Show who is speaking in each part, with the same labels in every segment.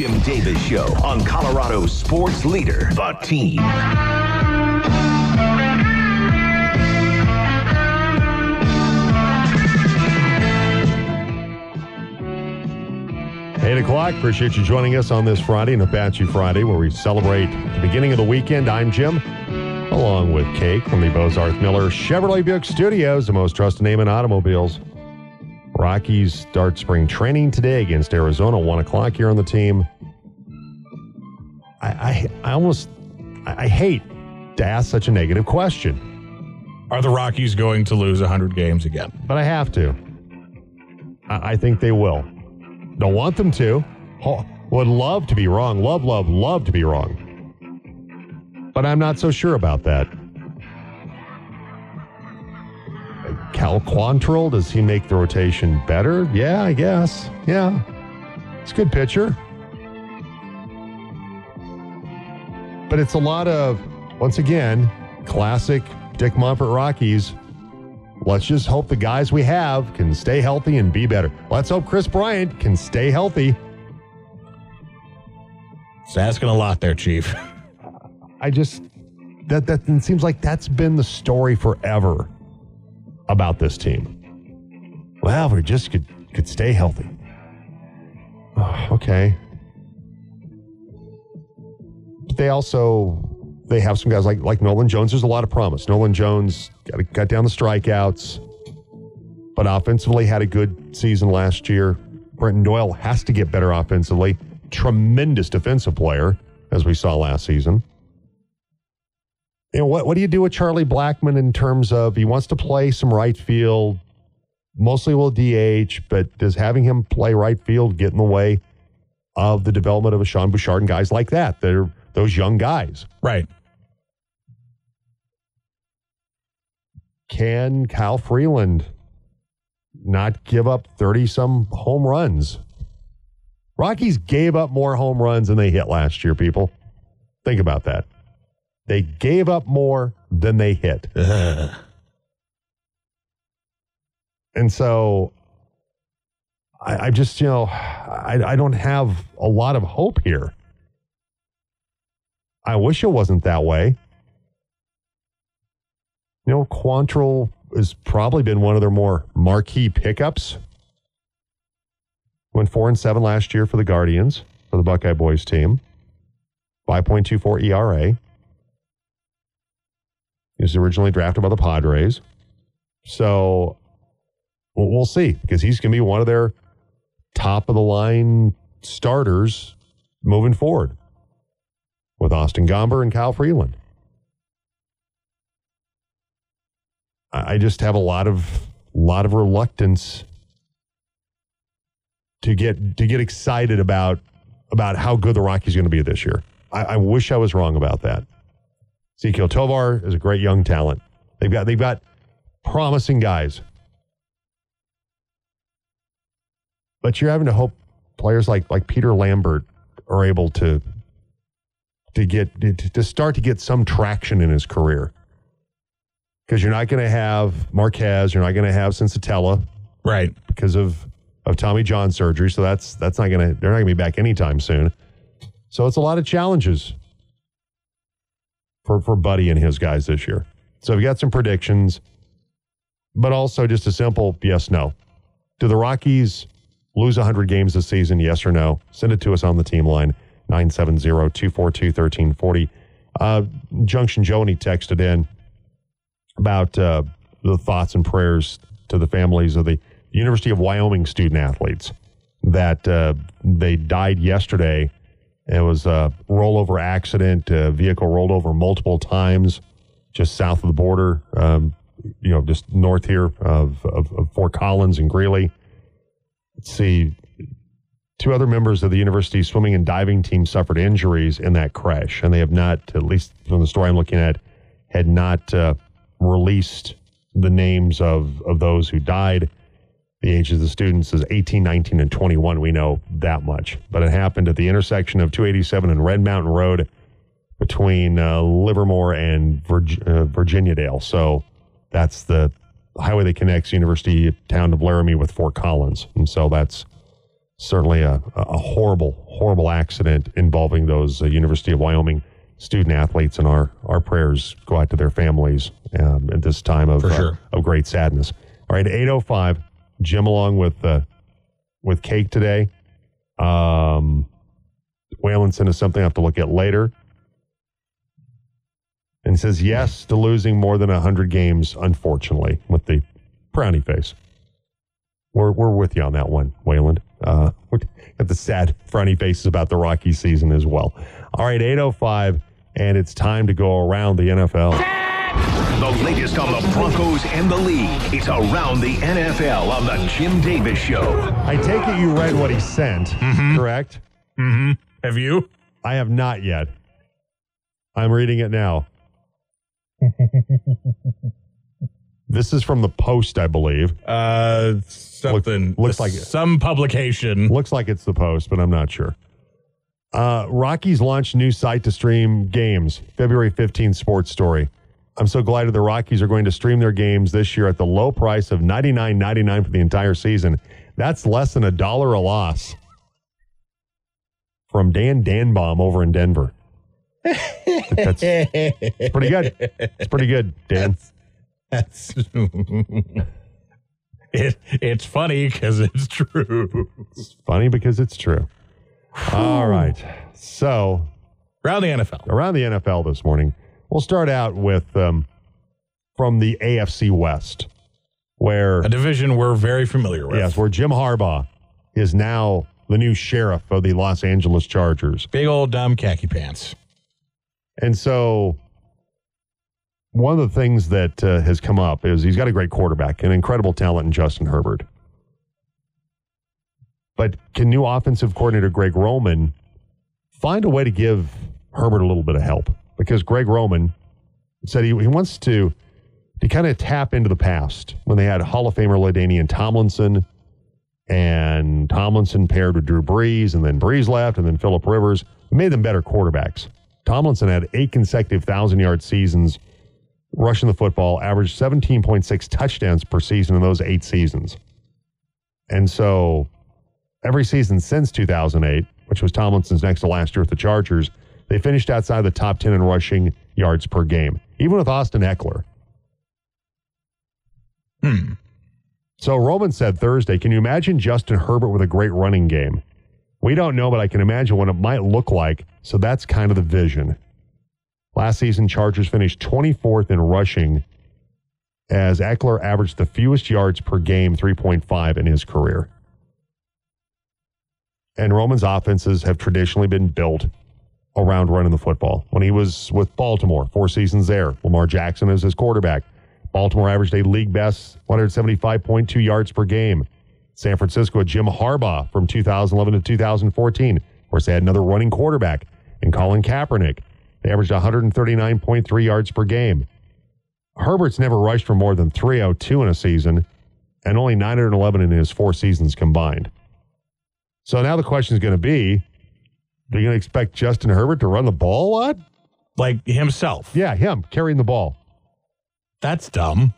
Speaker 1: Jim Davis Show on Colorado's sports leader, The Team.
Speaker 2: 8 o'clock. Appreciate you joining us on this Friday, an Apache Friday, where we celebrate the beginning of the weekend. I'm Jim, along with Cake from the Bozarth Miller Chevrolet Buick Studios, the most trusted name in automobiles. Rockies start spring training today against Arizona, 1 o'clock here on the team. I, I, I almost, I, I hate to ask such a negative question,
Speaker 3: Are the Rockies going to lose 100 games again?
Speaker 2: but I have to. I, I think they will. Don't want them to. Ho- Would love to be wrong. Love, love, love to be wrong. But I'm not so sure about that. Cal Quantrill, does he make the rotation better? Yeah, I guess. Yeah. It's a good pitcher. But it's a lot of, once again, classic Dick Monfort Rockies. Let's just hope the guys we have can stay healthy and be better. Let's hope Kris Bryant can stay healthy.
Speaker 3: It's asking a lot there, Chief.
Speaker 2: I just that that seems like that's been the story forever about this team. Well, we just could could stay healthy. Oh, okay. But they also they have some guys like like Nolan Jones. There's a lot of promise. Nolan Jones got cut down the strikeouts, but offensively had a good season last year. Brenton Doyle has to get better offensively. Tremendous defensive player, as we saw last season. You know, what, what do you do with Charlie Blackmon in terms of he wants to play some right field, mostly will DH, but does having him play right field get in the way of the development of a Sean Bouchard and guys like that? They're those young guys.
Speaker 3: Right.
Speaker 2: Can Kyle Freeland not give up 30 some home runs? Rockies gave up more home runs than they hit last year, people. Think about that. They gave up more than they hit.
Speaker 3: Ugh.
Speaker 2: And so I, I just, you know, I, I don't have a lot of hope here. I wish it wasn't that way. You know, Quantrill has probably been one of their more marquee pickups. Went four and seven last year for the Guardians, for the Buckeye boys team. 5.24 ERA. He was originally drafted by the Padres. So we'll, see because he's going to be one of their top of the line starters moving forward with Austin Gomber and Kyle Freeland. I I just have a lot of lot of reluctance to get to get excited about about how good the Rockies are going to be this year. I, I wish I was wrong about that. Ezequiel Tovar is a great young talent. They've got they've got promising guys. But you're having to hope players like like Peter Lambert are able to to get to, to start to get some traction in his career. Because you're not going to have Marquez, you're not going to have Senzatela
Speaker 3: Right.
Speaker 2: because of of Tommy John surgery. So that's that's not going to they're not going to be back anytime soon. So it's a lot of challenges for for Buddy and his guys this year. So we've got some predictions, but also just a simple yes no. Do the Rockies lose 100 games this season? Yes or no? Send it to us on the team line 970-242-1340. Uh, Junction Joni texted in about uh, the thoughts and prayers to the families of the University of Wyoming student athletes that uh, they died yesterday. It was a rollover accident. A vehicle rolled over multiple times just south of the border, um, you know, just north here of, of, of Fort Collins and Greeley. Let's see. Two other members of the university swimming and diving team suffered injuries in that crash, and they have not, at least from the story I'm looking at, had not uh, released the names of, of those who died. The ages of the students is 18, 19, and 21. We know that much. But it happened at the intersection of 287 and Red Mountain Road between uh, Livermore and Virg- uh, Virginia Dale. So that's the highway that connects University town of Laramie with Fort Collins. And so that's certainly a, a horrible, horrible accident involving those uh, University of Wyoming student athletes, and our, our prayers go out to their families um, at this time of,
Speaker 3: sure.
Speaker 2: uh, of great sadness. All right, 805, Jim along with, uh, with Cake today. Um, Whalen sent us something I have to look at later. And says yes to losing more than 100 games, unfortunately, with the brownie face. We're, we're with you on that one, Wayland. Uh, got the sad frowny faces about the Rocky season as well. All right, 805, and it's time to go around the NFL.
Speaker 1: The latest on the Broncos and the league. It's around the NFL on the Jim Davis Show.
Speaker 2: I take it you read what he sent, correct? Hmm.
Speaker 3: Have you?
Speaker 2: I have not yet. I'm reading it now. this is from the Post, I believe.
Speaker 3: Uh, something.
Speaker 2: looks like it.
Speaker 3: some publication.
Speaker 2: Looks like it's the Post, but I'm not sure. Uh, Rockies launched new site to stream games. February 15th sports story. I'm so glad that the Rockies are going to stream their games this year at the low price of $99.99 for the entire season. That's less than a dollar a loss. From Dan Danbaum over in Denver. That's pretty good. It's pretty good, Dan.
Speaker 3: That's it. It's funny because it's true.
Speaker 2: It's funny because it's true. All right. So
Speaker 3: Around the NFL.
Speaker 2: around the NFL this morning. We'll start out with um, from the AFC West, where
Speaker 3: A division we're very familiar with.
Speaker 2: yes, where Jim Harbaugh is now the new sheriff of the Los Angeles Chargers,
Speaker 3: Big old dumb khaki pants.
Speaker 2: and so one of the things that uh, has come up is he's got a great quarterback, an incredible talent in Justin Herbert. But can new offensive coordinator Greg Roman find a way to give Herbert a little bit of help? Because Greg Roman said he, he wants to to kind of tap into the past when they had Hall of Famer LaDainian Tomlinson and Tomlinson paired with Drew Brees, and then Brees left, and then Philip Rivers made them better quarterbacks. Tomlinson had eight consecutive thousand yard seasons rushing the football, averaged 17.6 touchdowns per season in those eight seasons. And so every season since 2008, which was Tomlinson's next to last year with the Chargers, they finished outside the top 10 in rushing yards per game, even with Austin Ekeler.
Speaker 3: Hmm.
Speaker 2: So Roman said Thursday, can you imagine Justin Herbert with a great running game? We don't know, but I can imagine what it might look like. So that's kind of the vision. Last season, Chargers finished 24th in rushing as Ekeler averaged the fewest yards per game, 3.5 in his career. And Roman's offenses have traditionally been built around running the football. When he was with Baltimore, four seasons there, Lamar Jackson is his quarterback. Baltimore averaged a league best 175.2 yards per game. San Francisco, Jim Harbaugh from 2011 to 2014. Of course, they had another running quarterback in Colin Kaepernick. They averaged 139.3 yards per game. Herbert's never rushed for more than 302 in a season and only 911 in his four seasons combined. So now the question is going to be are you going to expect Justin Herbert to run the ball a lot?
Speaker 3: Like himself.
Speaker 2: Yeah, him carrying the ball.
Speaker 3: That's dumb.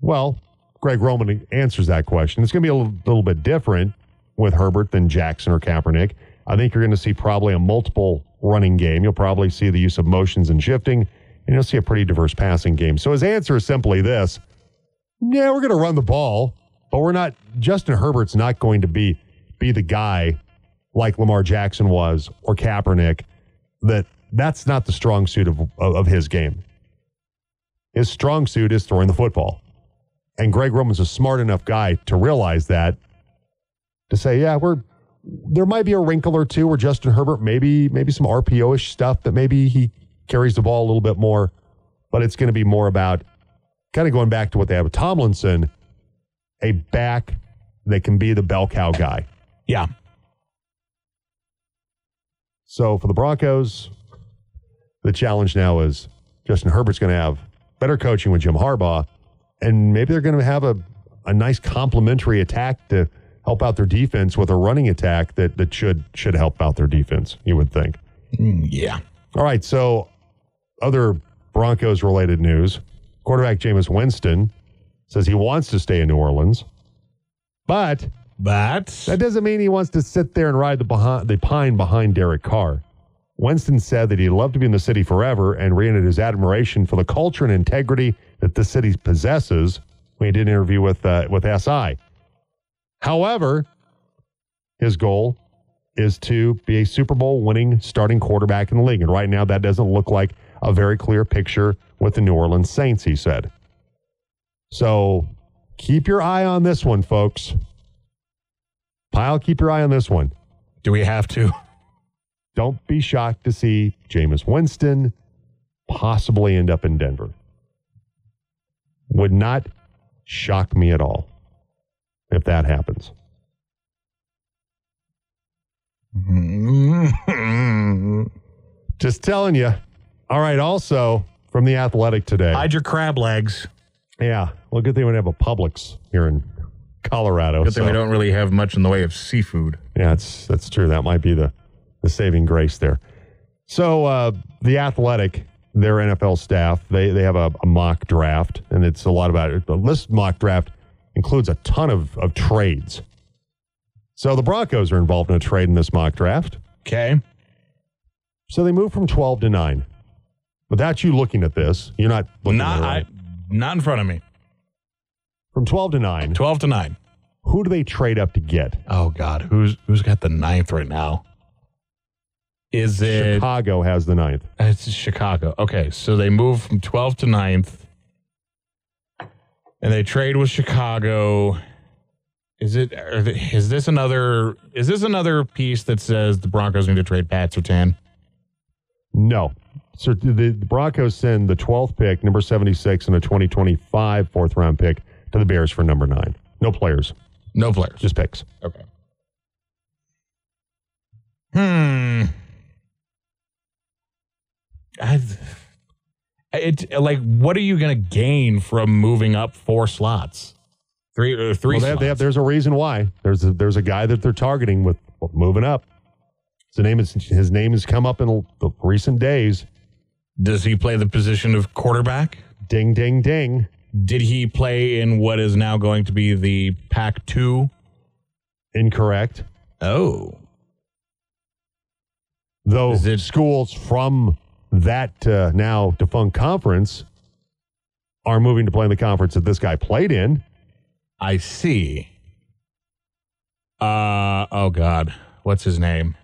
Speaker 2: Well, Greg Roman answers that question. It's going to be a little, little bit different with Herbert than Jackson or Kaepernick. I think you're going to see probably a multiple running game. You'll probably see the use of motions and shifting, and you'll see a pretty diverse passing game. So his answer is simply this Yeah, we're going to run the ball, but we're not, Justin Herbert's not going to be, be the guy like Lamar Jackson was or Kaepernick, that that's not the strong suit of, of, his game. His strong suit is throwing the football. And Greg Roman's a smart enough guy to realize that to say, yeah, we're there might be a wrinkle or two where Justin Herbert maybe maybe some RPO-ish stuff that maybe he carries the ball a little bit more, but it's going to be more about kind of going back to what they have with Tomlinson, a back that can be the bell cow guy.
Speaker 3: Yeah.
Speaker 2: So for the Broncos, the challenge now is Justin Herbert's going to have better coaching with Jim Harbaugh, and maybe they're going to have a, a nice complementary attack to help out their defense with a running attack that, that should should help out their defense, you would think.
Speaker 3: Mm, yeah.
Speaker 2: All right, so other Broncos related news. Quarterback Jameis Winston says he wants to stay in New Orleans, but
Speaker 3: But
Speaker 2: That doesn't mean he wants to sit there and ride the, behind, the pine behind Derek Carr. Winston said that he'd love to be in the city forever and reiterated his admiration for the culture and integrity that the city possesses when he did an interview with, uh, with SI. However, his goal is to be a Super Bowl winning starting quarterback in the league. And right now, that doesn't look like a very clear picture with the New Orleans Saints, he said. So keep your eye on this one, folks. Pile, keep your eye on this one.
Speaker 3: do we have to?
Speaker 2: Don't be shocked to see Jameis Winston possibly end up in Denver. Would not shock me at all if that happens. Just telling you. All right, also from the Athletic today.
Speaker 3: Hide your crab legs.
Speaker 2: yeah, well, good thing we don't have a Publix here in Colorado.
Speaker 3: Good thing
Speaker 2: so-
Speaker 3: we don't really have much in the way of seafood.
Speaker 2: Yeah, that's that's true. That might be the the saving grace there. So uh, the athletic, their NFL staff, they they have a, a mock draft, and it's a lot about it. The list mock draft includes a ton of of trades. So the Broncos are involved in a trade in this mock draft.
Speaker 3: Okay.
Speaker 2: So they move from twelve to nine. Without you looking at this, you're not looking
Speaker 3: Not,
Speaker 2: at it
Speaker 3: I,
Speaker 2: right.
Speaker 3: not in front of me.
Speaker 2: From twelve to nine.
Speaker 3: 12 to 9.
Speaker 2: Who do they trade up to get?
Speaker 3: Oh, God. Who's who's got the ninth right now? Is it.
Speaker 2: Chicago has the ninth.
Speaker 3: It's Chicago. Okay. So they move from 12 to 9th. And they trade with Chicago. Is it? Are they, is this another? Is this another piece that says the Broncos need to trade Pat Surtain?
Speaker 2: No. So the the Broncos send the 12th pick, number 76, and a 2025 fourth round pick to the Bears for number nine. No players,
Speaker 3: No players.
Speaker 2: just picks.
Speaker 3: Okay. Hmm. I, it like what are you going to gain from moving up four slots? Three or three
Speaker 2: Well, they have, they have, there's a reason why. There's a, there's a guy that they're targeting with moving up. His name is his name has come up in the recent days.
Speaker 3: Does he play the position of quarterback?
Speaker 2: Ding, ding, ding.
Speaker 3: Did he play in what is now going to be the Pac 2?
Speaker 2: Incorrect.
Speaker 3: Oh.
Speaker 2: Though
Speaker 3: Is it-
Speaker 2: schools from that uh, now defunct conference are moving to play in the conference that this guy played in.
Speaker 3: I see. Uh oh god. What's his name?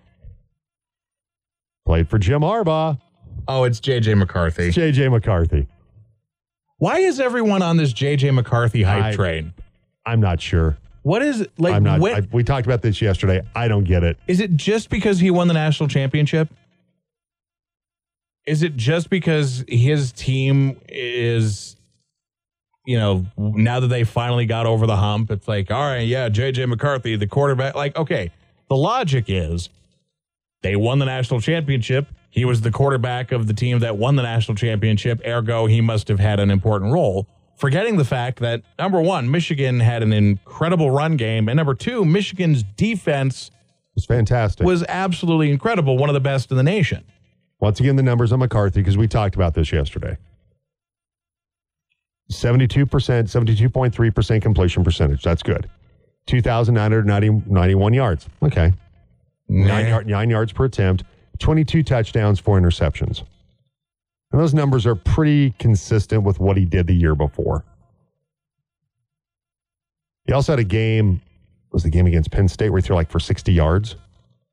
Speaker 2: Played for Jim Harbaugh.
Speaker 3: Oh, it's JJ McCarthy.
Speaker 2: JJ McCarthy.
Speaker 3: Why is everyone on this JJ McCarthy hype
Speaker 2: I-
Speaker 3: train?
Speaker 2: I'm not sure.
Speaker 3: What is like
Speaker 2: I'm not.
Speaker 3: when-
Speaker 2: I, we talked about this yesterday. I don't get it.
Speaker 3: is it just because he won the national championship? Is it just because his team is you know, now that they finally got over the hump, it's like, all right, yeah, JJ McCarthy, the quarterback. Like, okay, the logic is they won the national championship. He was the quarterback of the team that won the national championship. Ergo, he must have had an important role. Forgetting the fact that number one, Michigan had an incredible run game, and number two, Michigan's defense
Speaker 2: was fantastic.
Speaker 3: was absolutely incredible, one of the best in the nation.
Speaker 2: Once again, the numbers on McCarthy because we talked about this yesterday. 72%, 72.3% completion percentage. That's good. 2,991 yards. Okay. Nine, yard, nine yards per attempt, 22 touchdowns, four interceptions. And those numbers are pretty consistent with what he did the year before. He also had a game, was the game against Penn State where he threw like for 60 yards.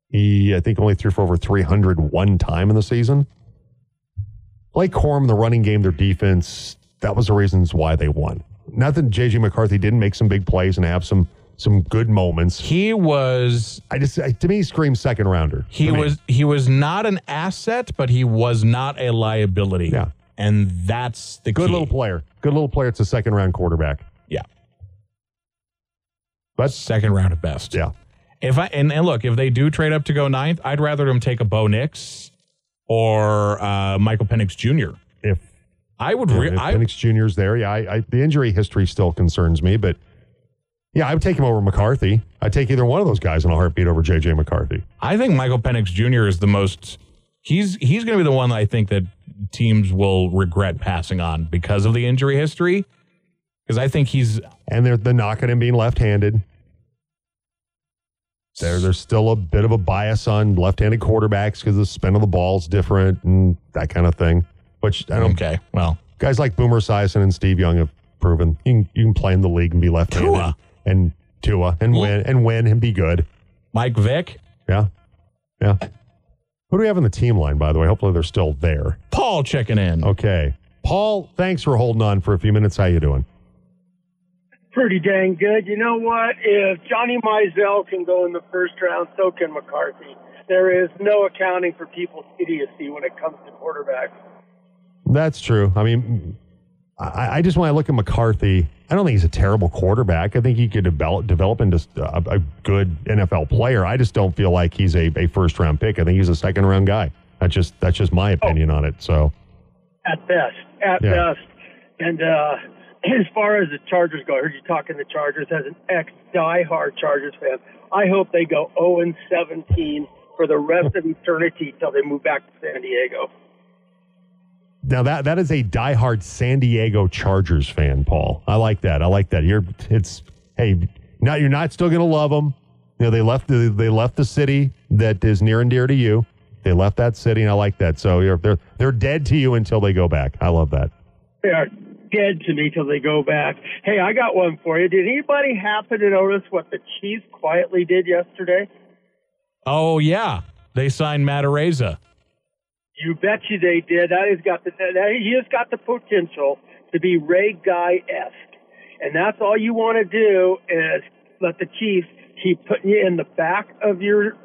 Speaker 2: He, I think, only threw for over 300 one time in the season. Blake Corum, the running game, their defense, that was the reasons why they won. Not that J.J. McCarthy didn't make some big plays and have some some good moments.
Speaker 3: He was
Speaker 2: I just I- to me he screams second rounder.
Speaker 3: he
Speaker 2: to me.
Speaker 3: was he was not an asset, but he was not a liability.
Speaker 2: Yeah.
Speaker 3: And that's the
Speaker 2: good
Speaker 3: key.
Speaker 2: little player. Good little player. It's a second round quarterback.
Speaker 3: Yeah.
Speaker 2: But
Speaker 3: Second round at best.
Speaker 2: yeah,
Speaker 3: If I and, and look, if they do trade up to go ninth, I'd rather them take a Bo Nix or uh, Michael Penix Jr.
Speaker 2: if,
Speaker 3: I would.
Speaker 2: if
Speaker 3: Re- I,
Speaker 2: Penix Jr.'s there, yeah, I, I, the injury history still concerns me. But yeah, I would take him over McCarthy. I'd take either one of those guys in a heartbeat over J.J. McCarthy.
Speaker 3: I think Michael Penix Jr. is the most. He's he's going to be the one that I think that teams will regret passing on because of the injury history. Because I think he's
Speaker 2: And they're the knock on him being left handed. there, there's still a bit of a bias on left-handed quarterbacks because the spin of the ball is different and that kind of thing. Which I don't.
Speaker 3: Okay, well,
Speaker 2: Guys like Boomer Esiason and Steve Young have proven you can, you can play in the league and be left-handed
Speaker 3: Tua.
Speaker 2: And Tua and win and win and be good.
Speaker 3: Mike Vick,
Speaker 2: Yeah, yeah. Who do we have in the team line, by the way? Hopefully they're still there.
Speaker 3: Paul checking in.
Speaker 2: Okay, Paul. Thanks for holding on for a few minutes. How you doing?
Speaker 4: pretty dang good. You know what? If Johnny Manziel can go in the first round, so can McCarthy. There is no accounting for people's idiocy when it comes to quarterbacks.
Speaker 2: That's true. I mean, I, I just when I look at McCarthy, I don't think he's a terrible quarterback. I think he could develop develop into a, a good NFL player. I just don't feel like he's a, a first round pick. I think he's a second round guy. That's just that's just my opinion on it. So
Speaker 4: At best, at
Speaker 2: Yeah.
Speaker 4: best. And uh, as far as the Chargers go, I heard you talking the Chargers as an ex diehard Chargers fan. I hope they go 0 and 17 for the rest of eternity till they move back to San Diego.
Speaker 2: Now that that is a diehard San Diego Chargers fan, Paul. I like that. I like that. You're it's hey, now you're not still going to love them. You know they left the they left the city that is near and dear to you. They left that city, and I like that. So you're, they're they're dead to you until they go back. I love that.
Speaker 4: They are dead to me till they go back. Hey, I got one for you. Did anybody happen to notice what the Chiefs quietly did yesterday?
Speaker 3: Oh yeah, they signed Matt Araiza.
Speaker 4: You bet you they did. That has got the that, he has got the potential to be Ray Guy esque, and that's all you want to do is let the Chiefs keep putting you in the back of your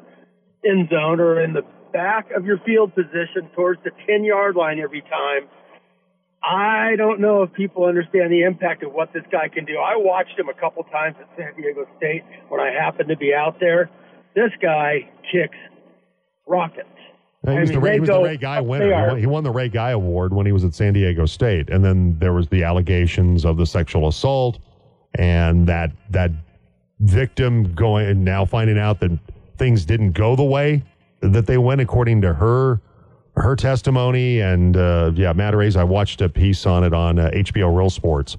Speaker 4: end zone or in the back of your field position towards the ten yard line every time. I don't know if people understand the impact of what this guy can do. I watched him a couple times at San Diego State when I happened to be out there. This guy kicks rockets.
Speaker 2: He
Speaker 4: I
Speaker 2: was,
Speaker 4: mean,
Speaker 2: the, Ray- he was the Ray Guy winner. He won, he won the Ray Guy Award when he was at San Diego State, and then there was the allegations of the sexual assault, and that that victim going and now finding out that things didn't go the way that they went according to her her testimony. And uh, yeah, Matt Ray's. I watched a piece on it on uh, HBO Real Sports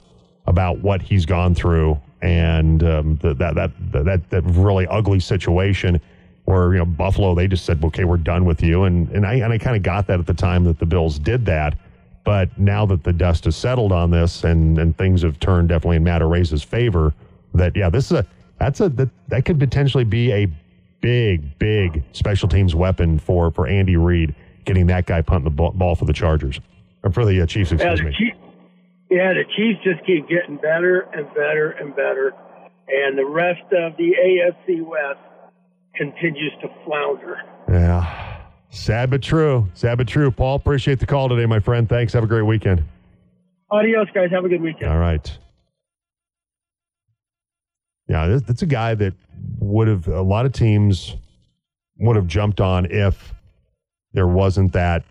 Speaker 2: about what he's gone through and um, the, that, that that that really ugly situation where you know Buffalo they just said okay we're done with you. And and I and I kind of got that at the time that the Bills did that. But now that the dust has settled on this and and things have turned definitely in Matt Araiza's favor that yeah this is a that's a that, that could potentially be a big big special teams weapon for for Andy Reid getting that guy punting the ball, for the Chargers. Or for the uh, Chiefs
Speaker 4: Yeah,
Speaker 2: excuse
Speaker 4: the
Speaker 2: me.
Speaker 4: Chiefs, yeah, the Chiefs just keep getting better and better and better, and the rest of the AFC West continues to flounder.
Speaker 2: Yeah. Sad but true. Sad but true. Paul, appreciate the call today, my friend. Thanks. Have a great weekend.
Speaker 4: Adios, guys. Have a good weekend.
Speaker 2: All right. Yeah, this, that's a guy that would have, a lot of teams would have jumped on if there wasn't that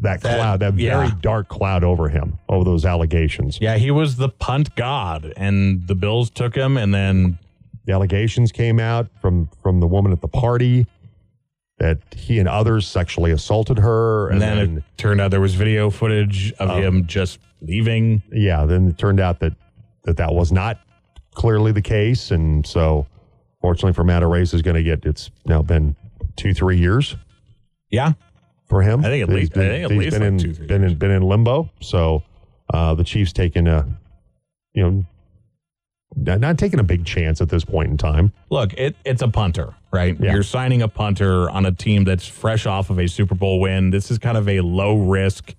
Speaker 2: that,
Speaker 3: That-
Speaker 2: cloud, that very
Speaker 3: yeah.
Speaker 2: dark cloud over him, over those allegations.
Speaker 3: Yeah, he was the punt god, and the Bills took him, and then
Speaker 2: The allegations came out from from the woman at the party that he and others sexually assaulted her,
Speaker 3: and then it turned out there was video footage of
Speaker 2: Oh.
Speaker 3: him just leaving.
Speaker 2: yeah, then it turned out that that, that was not clearly the case. And so, fortunately for Matt Araiza is going to get, it's now been two, three years
Speaker 3: Yeah,
Speaker 2: for him.
Speaker 3: I think at
Speaker 2: He's
Speaker 3: least- I think at least
Speaker 2: been
Speaker 3: like
Speaker 2: in,
Speaker 3: two, three
Speaker 2: been in, been in limbo. So, uh, the Chiefs taking a, you know, not, taking a big chance at this point in time.
Speaker 3: look, it, it's a punter, right?
Speaker 2: Yeah.
Speaker 3: You're signing a punter on a team that's fresh off of a Super Bowl win. This is kind of a low risk.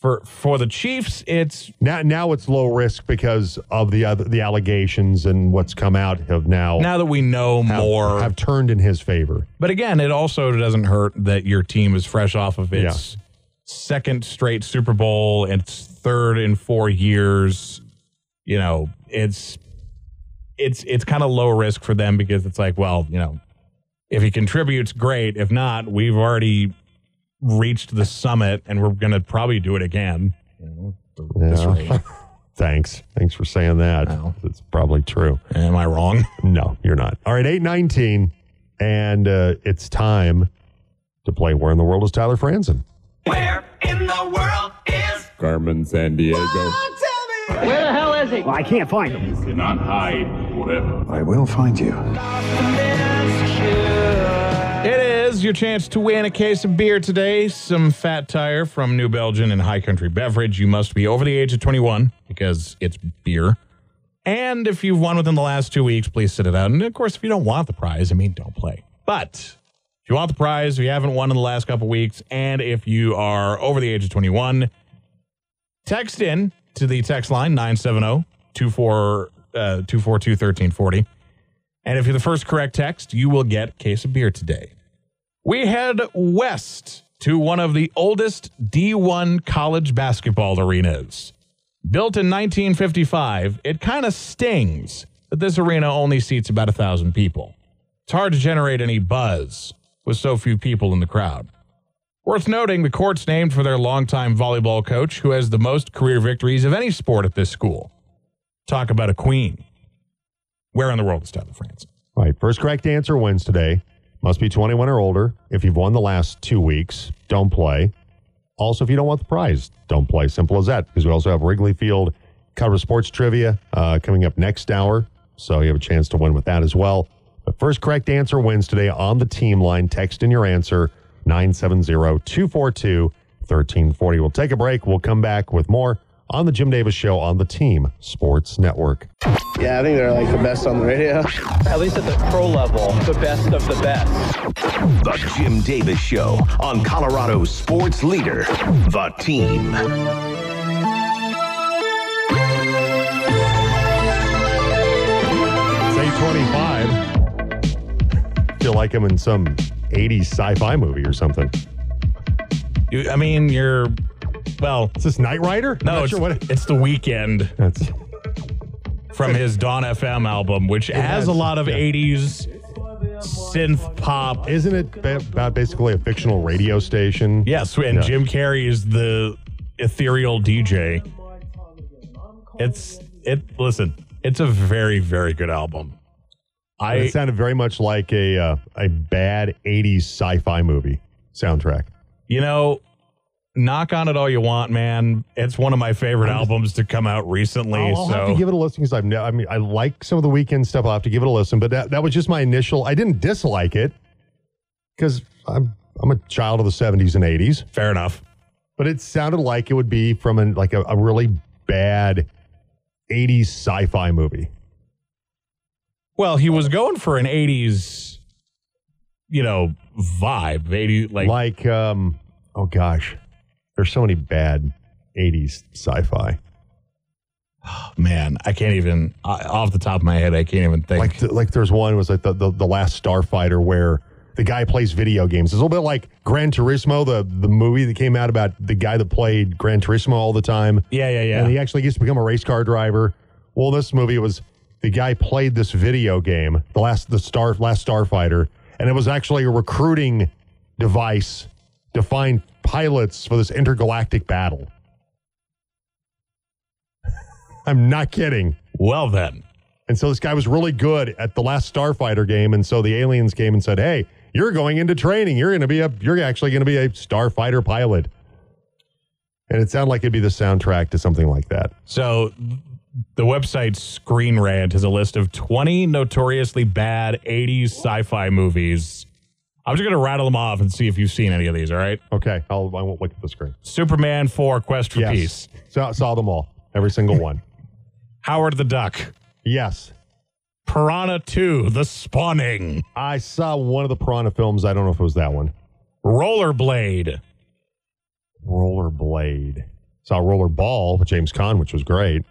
Speaker 3: For for the Chiefs, it's
Speaker 2: Now, now it's low risk because of the other, the allegations and what's come out have now,
Speaker 3: now that we know
Speaker 2: have,
Speaker 3: more.
Speaker 2: have turned in his favor.
Speaker 3: But again, it also doesn't hurt that your team is fresh off of its second straight Super Bowl, its third in four years. You know, it's it's it's kind of low risk for them because it's like, well, you know, if he contributes, great. If not, we've already reached the summit, and we're going to probably do it again. You know,
Speaker 2: Yeah. Thanks. Thanks for saying that.
Speaker 3: No.
Speaker 2: It's probably true.
Speaker 3: Am I wrong?
Speaker 2: No, you're not. All right, 819. And uh, it's time to play Where in the World is Tyler Franzen?
Speaker 5: Where in the world is
Speaker 6: Carmen San Diego.
Speaker 5: Tell me
Speaker 4: Where the hell is he?
Speaker 5: I can't find him.
Speaker 6: You cannot hide forever.
Speaker 7: I will find you.
Speaker 3: It is your chance to win a case of beer today. Some Fat Tire from New Belgium and High Country Beverage. You must be over the age of 21 because it's beer. And if you've won within the last two weeks, please sit it out. And of course, if you don't want the prize, I mean, don't play. But if you want the prize, if you haven't won in the last couple weeks, and if you are over the age of 21, text in to the text line 970 242 uh, 1340. And if you're the first correct text, you will get a case of beer today. We head west to one of the oldest D1 college basketball arenas. Built in 1955, it kind of stings that this arena only seats about a thousand people. It's hard to generate any buzz with so few people in the crowd. Worth noting, the court's named for their longtime volleyball coach who has the most career victories of any sport at this school. Talk about a queen. Where in the world is Tyler France?
Speaker 2: Right. First correct answer wins today. Must be 21 or older. If you've won the last two weeks, don't play. Also, if you don't want the prize, don't play. Simple as that. Because we also have Wrigley Field cover sports trivia uh, coming up next hour. So you have a chance to win with that as well. But first correct answer wins today on the team line. Text in your answer 970 242 1340. We'll take a break. We'll come back with more on the Jim Davis Show on the Team Sports Network.
Speaker 8: Yeah, I think they're like the best on the radio.
Speaker 9: At least at the pro level, the best of the best.
Speaker 1: The Jim Davis Show on Colorado's sports leader, The Team.
Speaker 2: It's 825. Feel like I'm in some 80s sci-fi movie or something.
Speaker 3: You, I mean, you're, well,
Speaker 2: Is this Knight Rider? I'm
Speaker 3: no,
Speaker 2: not
Speaker 3: it's,
Speaker 2: sure what
Speaker 3: it's the Weeknd.
Speaker 2: that's.
Speaker 3: from his Dawn FM album, which has,
Speaker 2: has-
Speaker 3: a lot of
Speaker 2: yeah.
Speaker 3: 80s synth pop.
Speaker 2: Isn't it ba- about basically a fictional radio station?
Speaker 3: Yes, and
Speaker 2: Yeah.
Speaker 3: Jim Carrey is the ethereal DJ. It's it. Listen, it's a very very good album. I
Speaker 2: it sounded very much like a uh, a bad 80s sci-fi movie soundtrack.
Speaker 3: you know, knock on it all you want, man. It's one of my favorite albums to come out recently.
Speaker 2: I'll, I'll
Speaker 3: so
Speaker 2: have to give it a listen because I've ne- I mean I like some of the Weeknd stuff. I'll have to give it a listen, but that, that was just my initial. I didn't dislike it because I'm I'm a child of the 70s and 80s.
Speaker 3: fair enough.
Speaker 2: but it sounded like it would be from an like a, a really bad 80s sci-fi movie.
Speaker 3: Well, he was going for an 80s, you know, vibe. 80 like
Speaker 2: Like um oh gosh. There's so many bad 80s sci-fi.
Speaker 3: man, I can't even off the top of my head. I can't even think.
Speaker 2: Like like there's one was like the, the the last Starfighter where the guy plays video games. It's a little bit like Gran Turismo, the the movie that came out about the guy that played Gran Turismo all the time.
Speaker 3: yeah, yeah, yeah.
Speaker 2: and he actually gets to become a race car driver. Well, this movie was the guy played this video game, the last the star last Starfighter, and it was actually a recruiting device to find pilots for this intergalactic battle. I'm not kidding.
Speaker 3: well then.
Speaker 2: And so this guy was really good at the last Starfighter game, and so the aliens came and said, "Hey, you're going into training. You're going to be a. You're actually going to be a Starfighter pilot." And it sounded like it'd be the soundtrack to something like that.
Speaker 3: So the website Screen Rant has a list of 20 notoriously bad 80s sci-fi movies. I'm just going to rattle them off and see if you've seen any of these, all right?
Speaker 2: Okay, I'll, I won't look at the screen.
Speaker 3: Superman 4 Quest for
Speaker 2: Yes,
Speaker 3: Peace.
Speaker 2: saw, saw them all, every single one.
Speaker 3: Howard the Duck.
Speaker 2: Yes,
Speaker 3: Piranha 2 The Spawning.
Speaker 2: I saw one of the Piranha films. I don't know if it was that one.
Speaker 3: Rollerblade.
Speaker 2: Rollerblade. Saw Rollerball with James Caan, which was great.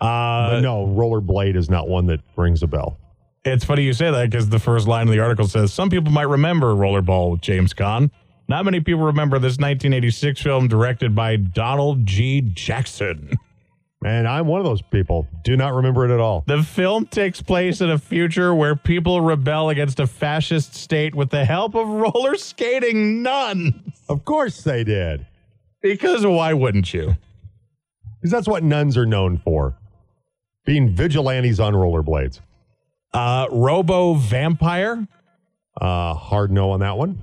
Speaker 3: Uh,
Speaker 2: But no, Rollerblade is not one that rings a bell.
Speaker 3: It's funny you say that because the first line of the article says some people might remember Rollerball with James Caan. Not many people remember this 1986 film directed by Donald G. Jackson.
Speaker 2: And I'm one of those people. Do not remember it at all.
Speaker 3: The film takes place in a future where people rebel against a fascist state with the help of roller skating nuns.
Speaker 2: Of course they did.
Speaker 3: Because why wouldn't you?
Speaker 2: Because that's what nuns are known for. Being vigilantes on rollerblades.
Speaker 3: Uh, Robo Vampire,
Speaker 2: Uh, hard no on that one.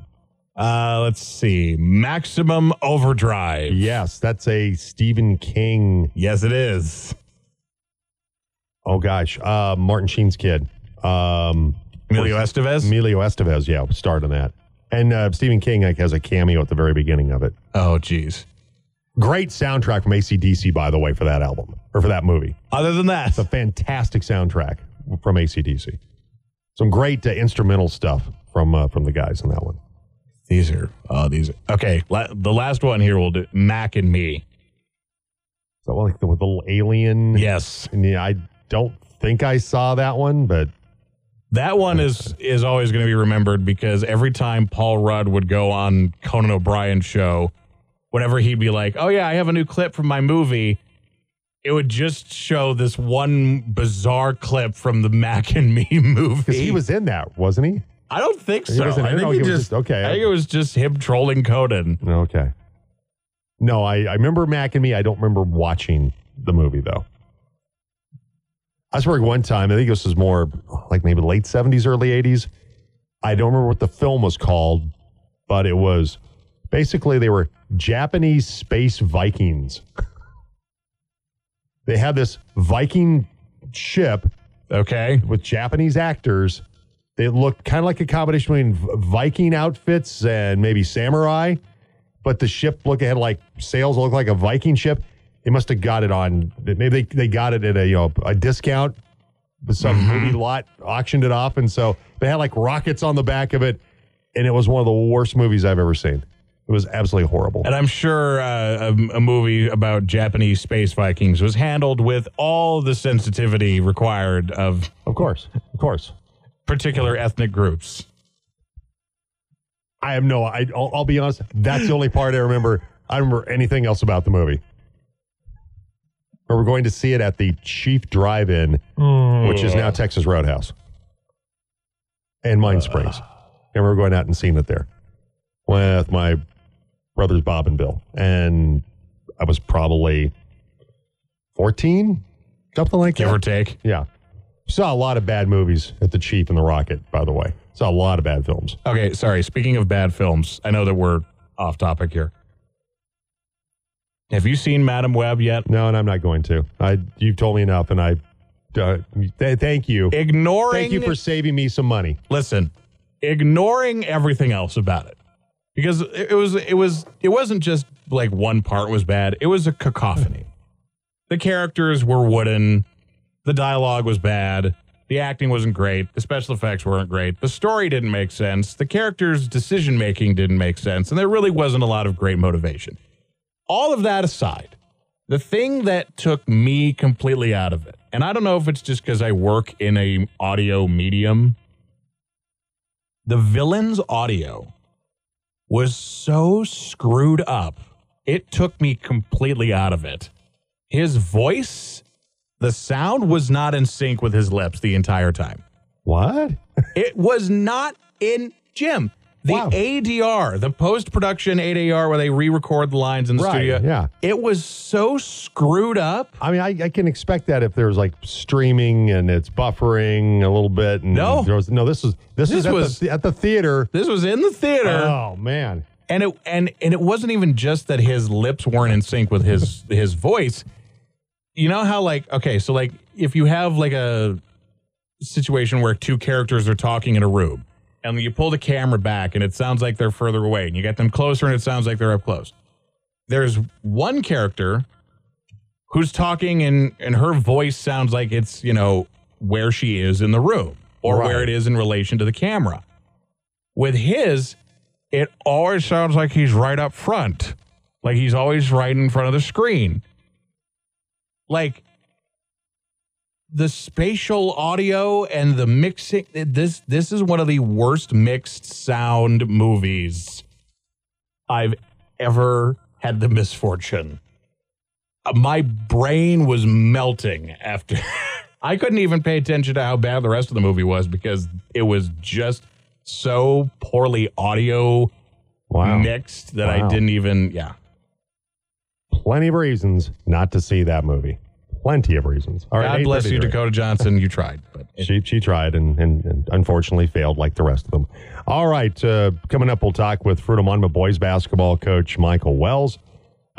Speaker 3: Uh, let's see. Maximum Overdrive.
Speaker 2: Yes, that's a Stephen King.
Speaker 3: Yes, it is.
Speaker 2: Oh gosh, uh, Martin Sheen's kid. Um,
Speaker 3: Emilio Estevez.
Speaker 2: Emilio Estevez, yeah, starred in that. And uh, Stephen King like, has a cameo at the very beginning of it.
Speaker 3: oh, geez.
Speaker 2: Great soundtrack from ACDC, by the way, for that album or for that movie.
Speaker 3: Other than that,
Speaker 2: It's a fantastic soundtrack from ACDC. Some great uh, instrumental stuff from uh, from the guys in that one.
Speaker 3: these are oh these are okay. La- the last one here will do Mac and Me.
Speaker 2: So like the, with the little alien.
Speaker 3: Yes,
Speaker 2: And yeah, I don't think I saw that one, but
Speaker 3: that one is is always going to be remembered because every time Paul Rudd would go on Conan O'Brien's show, whenever he'd be like, "Oh yeah, I have a new clip from my movie." It would just show this one bizarre clip from the Mac and Me movie.
Speaker 2: because he was in that, wasn't he?
Speaker 3: I don't think
Speaker 2: He
Speaker 3: so.
Speaker 2: wasn't
Speaker 3: I
Speaker 2: in it?
Speaker 3: think
Speaker 2: Oh,
Speaker 3: he
Speaker 2: he was
Speaker 3: just,
Speaker 2: just- okay.
Speaker 3: I think it was just him trolling Conan.
Speaker 2: Okay. No, I, I remember Mac and Me. I don't remember watching the movie though. I swear one time, I think this was more like maybe late 70s, early 80s. I don't remember what the film was called, but it was basically they were Japanese space Vikings. they had this Viking ship
Speaker 3: Okay.
Speaker 2: with Japanese actors. They looked kind of like a combination between Viking outfits and maybe samurai, but the ship looked had like sails looked like a Viking ship. They must have got it on maybe they, they got it at a you know a discount. Some mm-hmm. movie lot auctioned it off, and so they had like rockets on the back of it, and it was one of the worst movies I've ever seen. Was absolutely horrible.
Speaker 3: And I'm sure uh, a, a movie about Japanese space Vikings was handled with all the sensitivity required of
Speaker 2: Of course, of course.
Speaker 3: particular ethnic groups.
Speaker 2: I have no. I, I'll, I'll be honest. That's the only part I remember. I don't remember anything else about the movie. But we're going to see it at the Chief Drive-In, which is now Texas Roadhouse, and Mine Springs, and we're going out and seeing it there with my brothers Bob and Bill, and I was probably fourteen, something like
Speaker 3: Give
Speaker 2: that.
Speaker 3: or take.
Speaker 2: Yeah, saw a lot of bad movies at the Chief and the Rocket. By the way, saw a lot of bad films.
Speaker 3: Okay, sorry. Speaking of bad films, I know that we're off topic here. Have you seen Madame Web yet?
Speaker 2: No, and I'm not going to. I you've told me enough, and I uh, th- thank you.
Speaker 3: Ignoring
Speaker 2: Thank you for saving me some money.
Speaker 3: listen, ignoring everything else about it. Because it was it was it wasn't just like one part was bad. It was a cacophony. The characters were wooden, the dialogue was bad, the acting wasn't great, the special effects weren't great, the story didn't make sense, the characters' decision making didn't make sense, and there really wasn't a lot of great motivation. All of that aside, the thing that took me completely out of it, and I don't know if it's just because I work in a audio medium, the villain's audio was so screwed up, it took me completely out of it. His voice, the sound was not in sync with his lips the entire time.
Speaker 2: What?
Speaker 3: It was not in Jim. The
Speaker 2: Wow.
Speaker 3: ADR, the post production ADR, where they re record the lines in the
Speaker 2: Right,
Speaker 3: studio,
Speaker 2: yeah.
Speaker 3: it was so screwed up.
Speaker 2: I mean, I, I can expect that if there's like streaming and it's buffering a little bit. And
Speaker 3: No.
Speaker 2: there was, no. This is this,
Speaker 3: This
Speaker 2: is at,
Speaker 3: was-
Speaker 2: the, at the theater.
Speaker 3: This was in the theater.
Speaker 2: Oh man,
Speaker 3: and it and and it wasn't even just that his lips weren't in sync with his his voice you know how like okay so like if you have like a situation where two characters are talking in a room and you pull the camera back and it sounds like they're further away and you get them closer and it sounds like they're up close there's one character who's talking and and her voice sounds like it's you know where she is in the room or
Speaker 2: Right.
Speaker 3: where it is in relation to the camera with his it always sounds like he's right up front. Like he's always right in front of the screen. Like the spatial audio and the mixing this this is one of the worst mixed sound movies I've ever had the misfortune. Uh, My brain was melting after I couldn't even pay attention to how bad the rest of the movie was because it was just so poorly audio
Speaker 2: wow!
Speaker 3: mixed that I didn't even yeah.
Speaker 2: Plenty of reasons not to see that movie. Plenty of reasons. All right,
Speaker 3: God bless you, Dakota Johnson. You tried, but
Speaker 2: She she tried and, and, and unfortunately failed like the rest of them. All right, uh, coming up, we'll talk with Fruita Monument boys basketball coach Michael Wells.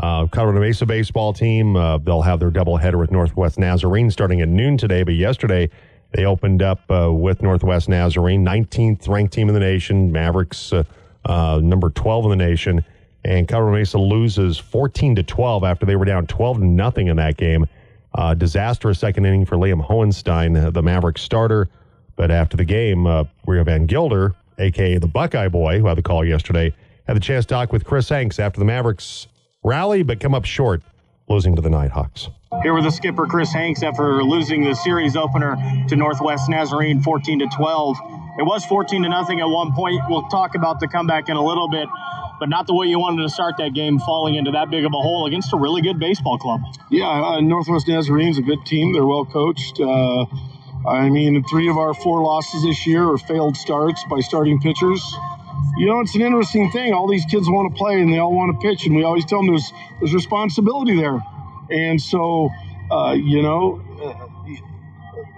Speaker 2: Uh, Colorado Mesa baseball team, uh, they'll have their doubleheader with Northwest Nazarene starting at noon today. But yesterday, they opened up uh, with Northwest Nazarene, 19th ranked team in the nation. Mavericks, uh, uh, number 12 in the nation. And Colorado Mesa loses 14 to 12 after they were down 12 to nothing in that game. Uh, disastrous second inning for Liam Hohenstein, the Mavericks starter. But after the game, uh, Rio Van Gilder, aka the Buckeye Boy, who had the call yesterday, had the chance to talk with Chris Hanks after the Mavericks rally, but come up short, losing to the Nighthawks.
Speaker 5: Here with the skipper Chris Hanks after losing the series opener to Northwest Nazarene 14 to 12. It was 14 to nothing at one point. We'll talk about the comeback in a little bit, but not the way you wanted to start that game, falling into that big of a hole against a really good baseball club.
Speaker 7: Yeah, uh, Northwest Nazarene's a good team. They're well coached. Uh, I mean, three of our four losses this year are failed starts by starting pitchers. You know, it's an interesting thing. All these kids want to play and they all want to pitch, and we always tell them there's there's responsibility there. And so, uh, you know, uh,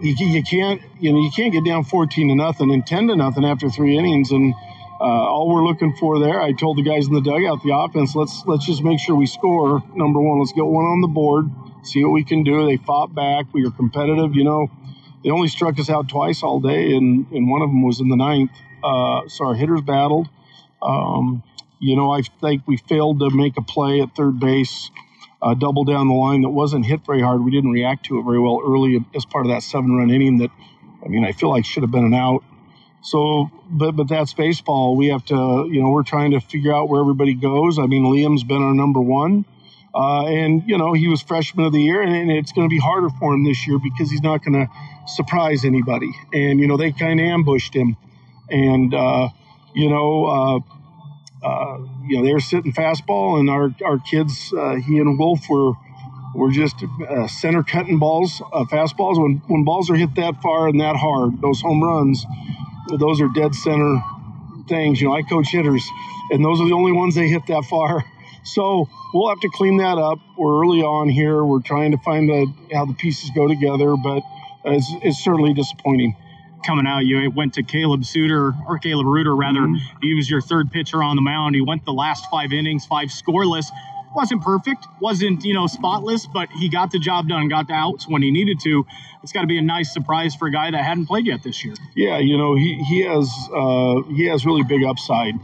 Speaker 7: you, you can't you know you can't get down 14 to nothing and 10 to nothing after three innings and. Uh, all we're looking for there, I told the guys in the dugout, the offense, let's let's just make sure we score. Number one, let's get one on the board, see what we can do. They fought back. We were competitive. You know, they only struck us out twice all day, and, and one of them was in the ninth. Uh, so our hitters battled. Um, you know, I think we failed to make a play at third base, uh, double down the line that wasn't hit very hard. We didn't react to it very well early as part of that seven run inning that, I mean, I feel like should have been an out. So, but but that's baseball. We have to, you know, we're trying to figure out where everybody goes. I mean, Liam's been our number one, uh, and you know he was freshman of the year, and, and it's going to be harder for him this year because he's not going to surprise anybody. And you know they kind of ambushed him, and uh, you know, uh, uh, you know they were sitting fastball, and our our kids, uh, he and Wolf were were just uh, center cutting balls, uh, fastballs. When when balls are hit that far and that hard, those home runs those are dead center things. You know, I coach hitters, and those are the only ones they hit that far. So we'll have to clean that up. We're early on here. We're trying to find the how the pieces go together, but it's, it's certainly disappointing.
Speaker 5: Coming out, you went to Caleb Suter, or Caleb Reuter rather. Mm-hmm. He was your third pitcher on the mound. He went the last five innings, five scoreless. Wasn't perfect, wasn't you know spotless, but he got the job done, got the outs when he needed to. It's got to be a nice surprise for a guy that hadn't played yet this year.
Speaker 7: Yeah, you know he he has uh, he has really big upside.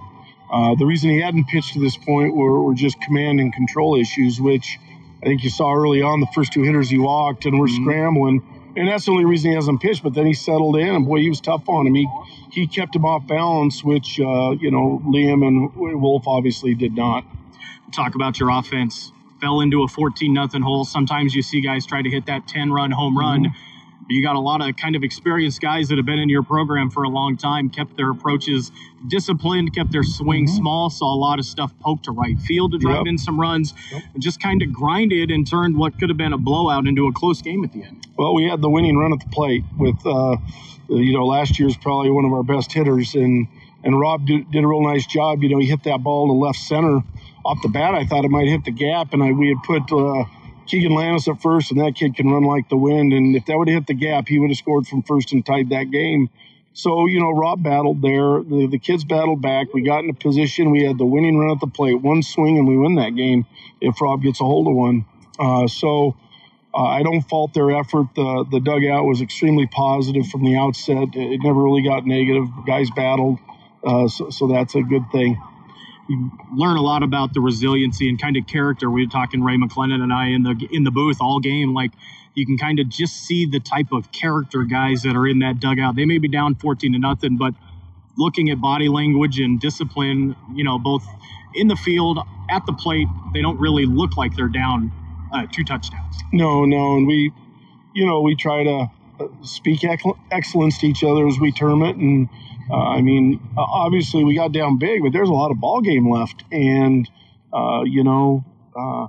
Speaker 7: Uh, the reason he hadn't pitched to this point were, were just command and control issues, which I think you saw early on. The first two hitters he walked and were scrambling, and that's the only reason he hasn't pitched. But then he settled in, and boy, he was tough on him. He he kept him off balance, which uh, you know Liam and Wolf obviously did not.
Speaker 5: Talk about your offense. Fell into a 14 nothing hole. Sometimes you see guys try to hit that 10 run home run. You got a lot of kind of experienced guys that have been in your program for a long time, kept their approaches disciplined, kept their swing small, saw a lot of stuff poked to right field to drive
Speaker 7: Yep.
Speaker 5: in some runs, and just kind of grinded and turned what could have been a blowout into a close game at the end.
Speaker 7: Well, we had the winning run at the plate with, uh, you know, last year's probably one of our best hitters, and and Rob did, did a real nice job. You know, he hit that ball to left center off the bat. I thought it might hit the gap, and I we had put uh, Keegan Lannis at first, and that kid can run like the wind. And if that would have hit the gap, he would have scored from first and tied that game. So you know, Rob battled there. The, the kids battled back. We got in a position. We had the winning run at the plate, one swing, and we win that game if Rob gets a hold of one. Uh, so. Uh, I don't fault their effort. The the dugout was extremely positive from the outset. It never really got negative. Guys battled, uh, so, so that's a good thing.
Speaker 5: You learn a lot about the resiliency and kind of character. We were talking Ray McLennan and I in the in the booth all game. Like you can kind of just see the type of character guys that are in that dugout. They may be down 14 to nothing, but looking at body language and discipline, you know, both in the field at the plate, they don't really look like they're down uh, two touchdowns.
Speaker 7: No, no, and we, you know, we try to uh, speak excellence to each other as we term it. And uh, I mean, obviously we got down big, but there's a lot of ball game left, and uh, you know. Uh,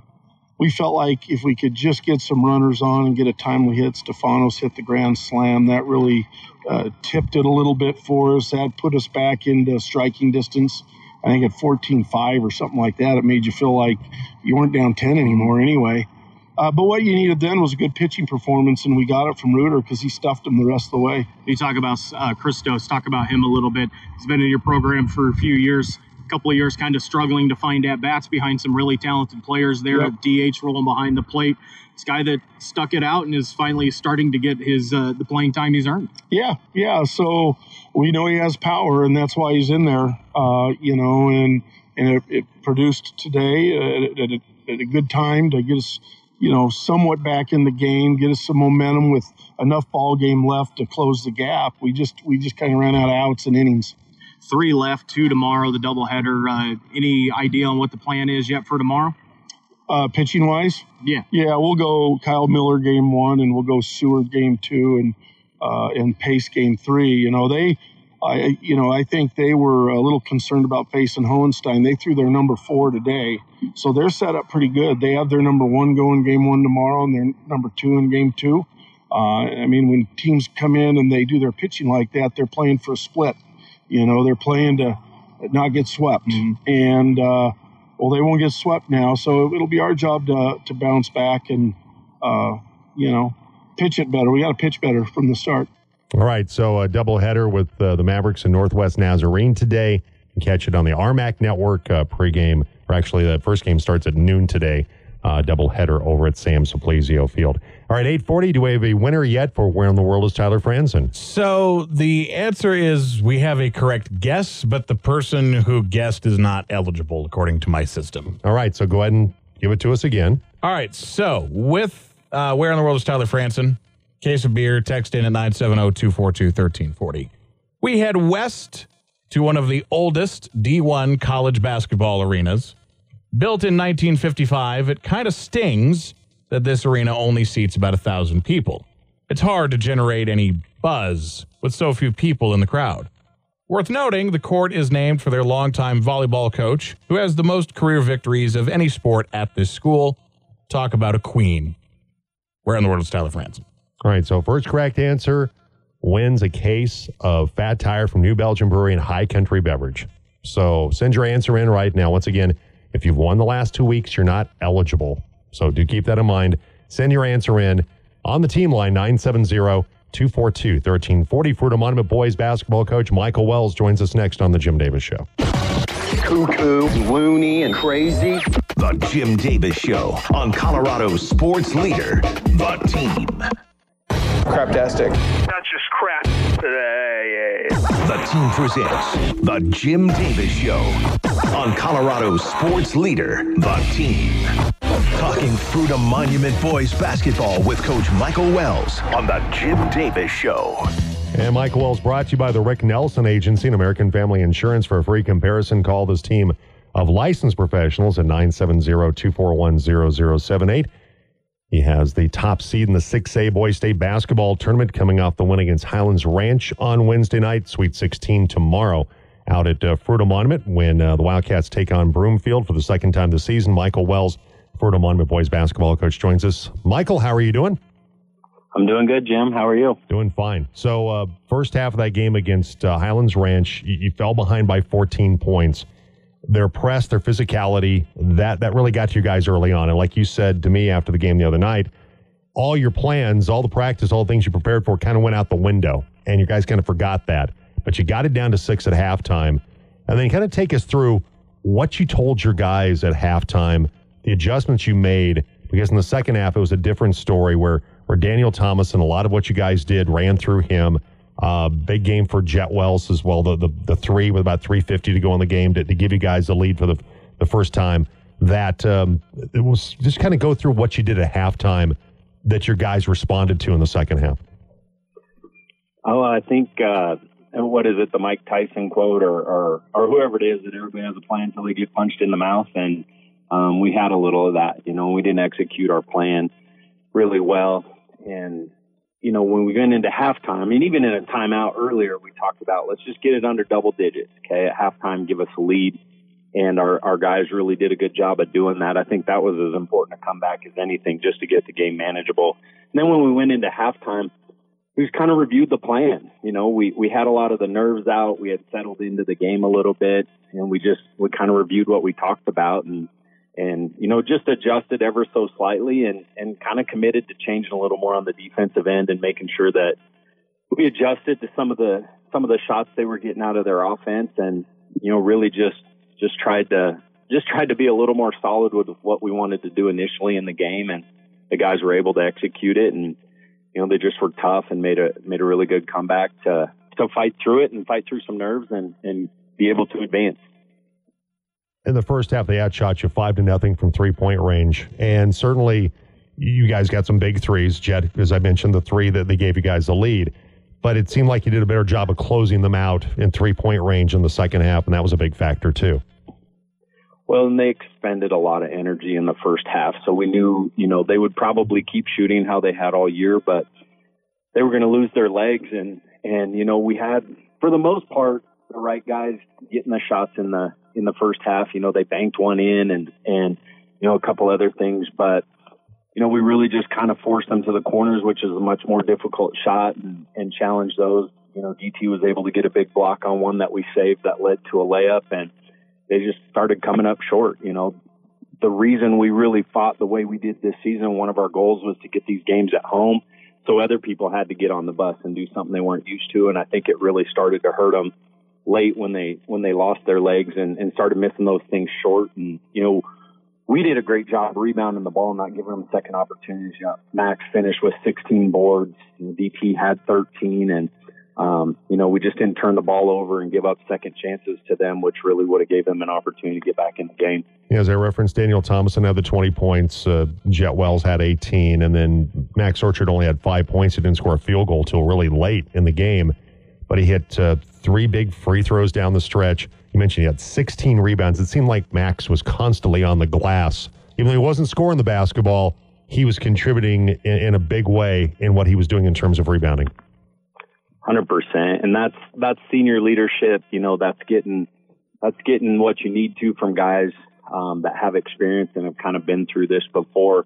Speaker 7: we felt like if we could just get some runners on and get a timely hit, Stefanos hit the grand slam. That really uh, tipped it a little bit for us. That put us back into striking distance. I think at 14 5 or something like that, it made you feel like you weren't down 10 anymore anyway. Uh, but what you needed then was a good pitching performance, and we got it from Reuter because he stuffed him the rest of the way.
Speaker 5: You talk about uh, Christos, talk about him a little bit. He's been in your program for a few years, a couple of years, kind of struggling to find at bats behind some really talented players there
Speaker 7: Yep.
Speaker 5: DH, rolling behind the plate. This guy that stuck it out and is finally starting to get his uh, the playing time he's earned.
Speaker 7: Yeah, yeah. So we know he has power, and that's why he's in there. Uh, you know, and and it, it produced today at, at, a, at a good time to get us, you know, somewhat back in the game, get us some momentum with enough ball game left to close the gap. We just we just kind of ran out of outs and innings.
Speaker 5: Three left, two tomorrow, the doubleheader. Uh, any idea on what the plan is yet for tomorrow?
Speaker 7: Uh, pitching wise,
Speaker 5: Yeah.
Speaker 7: yeah, we'll go Kyle Miller game one, and we'll go Seward game two, and uh, and Pace game three. You know they, I you know I think they were a little concerned about facing Hohenstein. They threw their number four today, so they're set up pretty good. They have their number one going game one tomorrow, and their number two in game two. Uh, I mean, when teams come in and they do their pitching like that, they're playing for a split. You know, they're playing to not get swept, and uh, well, they won't get swept now. So it'll be our job to to bounce back and uh, you know pitch it better. We got to pitch better from the start.
Speaker 2: All right, so a doubleheader with uh, the Mavericks and Northwest Nazarene today. You can catch it on the RMAC network uh, pregame, or actually the first game starts at noon today. Uh, doubleheader over at Sam Suplizio Field. All right, 840, do we have a winner yet for Where in the World is Tyler Franzen?
Speaker 3: So the answer is we have a correct guess, but the person who guessed is not eligible according to my system.
Speaker 2: All right, so go ahead and give it to us again.
Speaker 3: All right. So with uh, Where in the World is Tyler Franson? Case of beer, text in at 970 242 1340. We head west to one of the oldest D1 college basketball arenas. Built in 1955, it kind of stings that this arena only seats about a thousand people. It's hard to generate any buzz with so few people in the crowd. Worth noting, the court is named for their longtime volleyball coach, who has the most career victories of any sport at this school. Talk about a queen. Where in the world is Tyler Franson?
Speaker 2: All right, so first correct answer wins a case of Fat Tire from New Belgium Brewery and High Country Beverage. So send your answer in right now. Once again, if you've won the last two weeks, you're not eligible. So do keep that in mind. Send your answer in on the team line 970 242 1340. Fruita Monument Boys basketball coach Michael Wells joins us next on The Jim Davis Show.
Speaker 1: Cuckoo, loony, and crazy. The Jim Davis Show on Colorado's sports leader, The Team.
Speaker 9: Craptastic.
Speaker 4: That's just crap today.
Speaker 1: The team presents The Jim Davis Show on Colorado's sports leader, The Team. Talking Fruita Monument Boys basketball with Coach Michael Wells on The Jim Davis Show.
Speaker 2: And Michael Wells brought to you by the Rick Nelson Agency and American Family Insurance. For a free comparison, call this team of licensed professionals at 970-241-0078. He has the top seed in the 6A Boys State basketball tournament coming off the win against Highlands Ranch on Wednesday night. Sweet 16 tomorrow out at uh, Monument when uh, the Wildcats take on Broomfield for the second time this season. Michael Wells, Fruita Monument Boys basketball coach, joins us. Michael, how are you doing?
Speaker 10: I'm doing good, Jim. How are you?
Speaker 2: Doing fine. So, uh, first half of that game against uh, Highlands Ranch, you, you fell behind by 14 points. Their press, their physicality, that that really got to you guys early on. And like you said to me after the game the other night, all your plans, all the practice, all the things you prepared for, kind of went out the window, and you guys kind of forgot that. But you got it down to six at halftime, and then kind of take us through what you told your guys at halftime, the adjustments you made, because in the second half it was a different story where where Daniel Thomas and a lot of what you guys did ran through him. Uh, big game for Jet Wells as well. The, the the three with about 350 to go in the game to, to give you guys the lead for the the first time. That um, it was just kind of go through what you did at halftime that your guys responded to in the second half.
Speaker 10: Oh, I think uh, what is it, the Mike Tyson quote, or, or or whoever it is that everybody has a plan until they get punched in the mouth, and um, we had a little of that. You know, we didn't execute our plan really well, and you know when we went into halftime, I mean, even in a timeout earlier, we talked about let's just get it under double digits. Okay, at halftime, give us a lead. And our, our guys really did a good job of doing that. I think that was as important a comeback as anything just to get the game manageable. And then when we went into halftime, we kind of reviewed the plan. You know, we, we had a lot of the nerves out. We had settled into the game a little bit and we just, we kind of reviewed what we talked about and, and you know just adjusted ever so slightly and and kind of committed to changing a little more on the defensive end and making sure that we adjusted to some of the some of the shots they were getting out of their offense and you know really just just tried to just tried to be a little more solid with what we wanted to do initially in the game and the guys were able to execute it and you know they just were tough and made a made a really good comeback to to fight through it and fight through some nerves and and be able to advance
Speaker 2: in the first half, they outshot you five to nothing from three point range, and certainly you guys got some big threes. Jet, as I mentioned, the three that they gave you guys the lead, but it seemed like you did a better job of closing them out in three point range in the second half, and that was a big factor too.
Speaker 10: Well, and they expended a lot of energy in the first half, so we knew, you know, they would probably keep shooting how they had all year, but they were going to lose their legs, and and you know, we had for the most part the right guys getting the shots in the in the first half. You know, they banked one in and, and, you know, a couple other things, but, you know, we really just kind of forced them to the corners, which is a much more difficult shot and, and challenged those. You know, DT was able to get a big block on one that we saved that led to a layup and they just started coming up short. You know, the reason we really fought the way we did this season, one of our goals was to get these games at home. So other people had to get on the bus and do something they weren't used to. And I think it really started to hurt them late when they when they lost their legs and, and started missing those things short. And you know, we did a great job rebounding the ball and not giving them second opportunities. You know, Max finished with 16 boards. DP had 13, and um, you know we just didn't turn the ball over and give up second chances to them, which really would have gave them an opportunity to get back in the game.
Speaker 2: Yeah, as I referenced, Daniel Thomason had the 20 points. Uh, Jet Wells had 18, and then Max Orchard only had five points. He didn't score a field goal till really late in the game but he hit uh, three big free throws down the stretch. You mentioned he had 16 rebounds. It seemed like Max was constantly on the glass. Even though he wasn't scoring the basketball, he was contributing in, in a big way in what he was doing in terms of rebounding.
Speaker 10: Hundred percent, and that's that's senior leadership. You know, that's getting that's getting what you need to from guys um, that have experience and have kind of been through this before.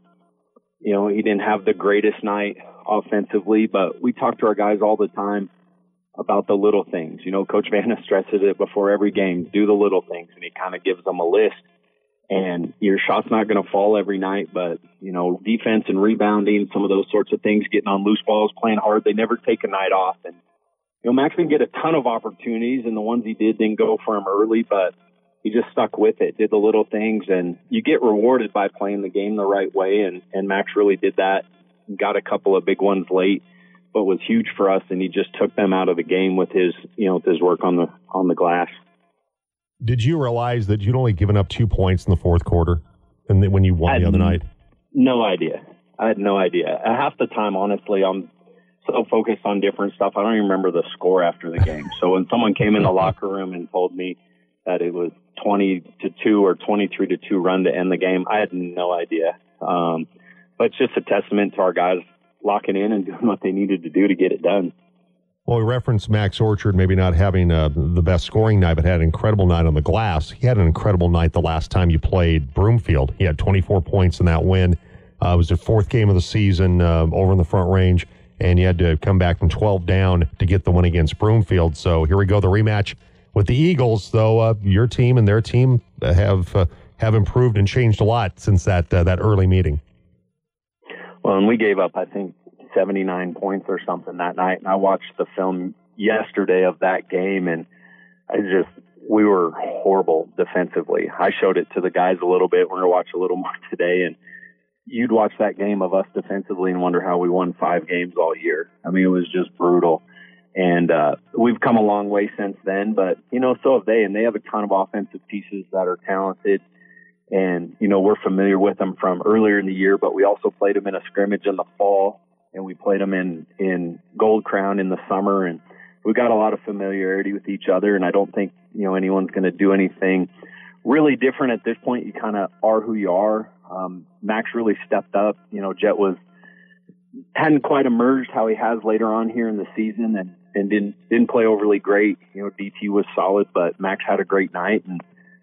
Speaker 10: You know, he didn't have the greatest night offensively, but we talk to our guys all the time about the little things. You know, Coach Vanna stresses it before every game. Do the little things, and he kind of gives them a list. And your shot's not going to fall every night, but you know, defense and rebounding, some of those sorts of things, getting on loose balls, playing hard. They never take a night off. And you know, Max didn't get a ton of opportunities, and the ones he did didn't go for him early, but he just stuck with it, did the little things, and you get rewarded by playing the game the right way. And and Max really did that. Got a couple of big ones late what was huge for us, and he just took them out of the game with his, you know, with his work on the on the glass.
Speaker 2: Did you realize that you'd only given up two points in the fourth quarter, and then when you won the other night?
Speaker 10: No idea. I had no idea. Half the time, honestly, I'm so focused on different stuff. I don't even remember the score after the game. so when someone came in the locker room and told me that it was 20 to 2 or 23 to 2 run to end the game, I had no idea. Um, but it's just a testament to our guys locking in and doing what they needed to do to get it done.
Speaker 2: Well, we referenced Max Orchard maybe not having uh, the best scoring night, but had an incredible night on the glass. He had an incredible night the last time you played Broomfield. He had 24 points in that win. Uh, it was the fourth game of the season uh, over in the front range, and you had to come back from 12 down to get the win against Broomfield. So here we go, the rematch with the Eagles. Though uh, your team and their team have uh, have improved and changed a lot since that uh, that early meeting.
Speaker 10: Well, and we gave up, I think, 79 points or something that night. And I watched the film yesterday of that game, and I just, we were horrible defensively. I showed it to the guys a little bit. We're going to watch a little more today. And you'd watch that game of us defensively and wonder how we won five games all year. I mean, it was just brutal. And uh, we've come a long way since then, but you know, so have they, and they have a ton of offensive pieces that are talented and you know we're familiar with them from earlier in the year, but we also played them in a scrimmage in the fall, and we played them in in Gold Crown in the summer, and we got a lot of familiarity with each other. And I don't think you know anyone's going to do anything really different at this point. You kind of are who you are. Um, Max really stepped up. You know, Jet was hadn't quite emerged how he has later on here in the season, and and didn't didn't play overly great. You know, DT was solid, but Max had a great night and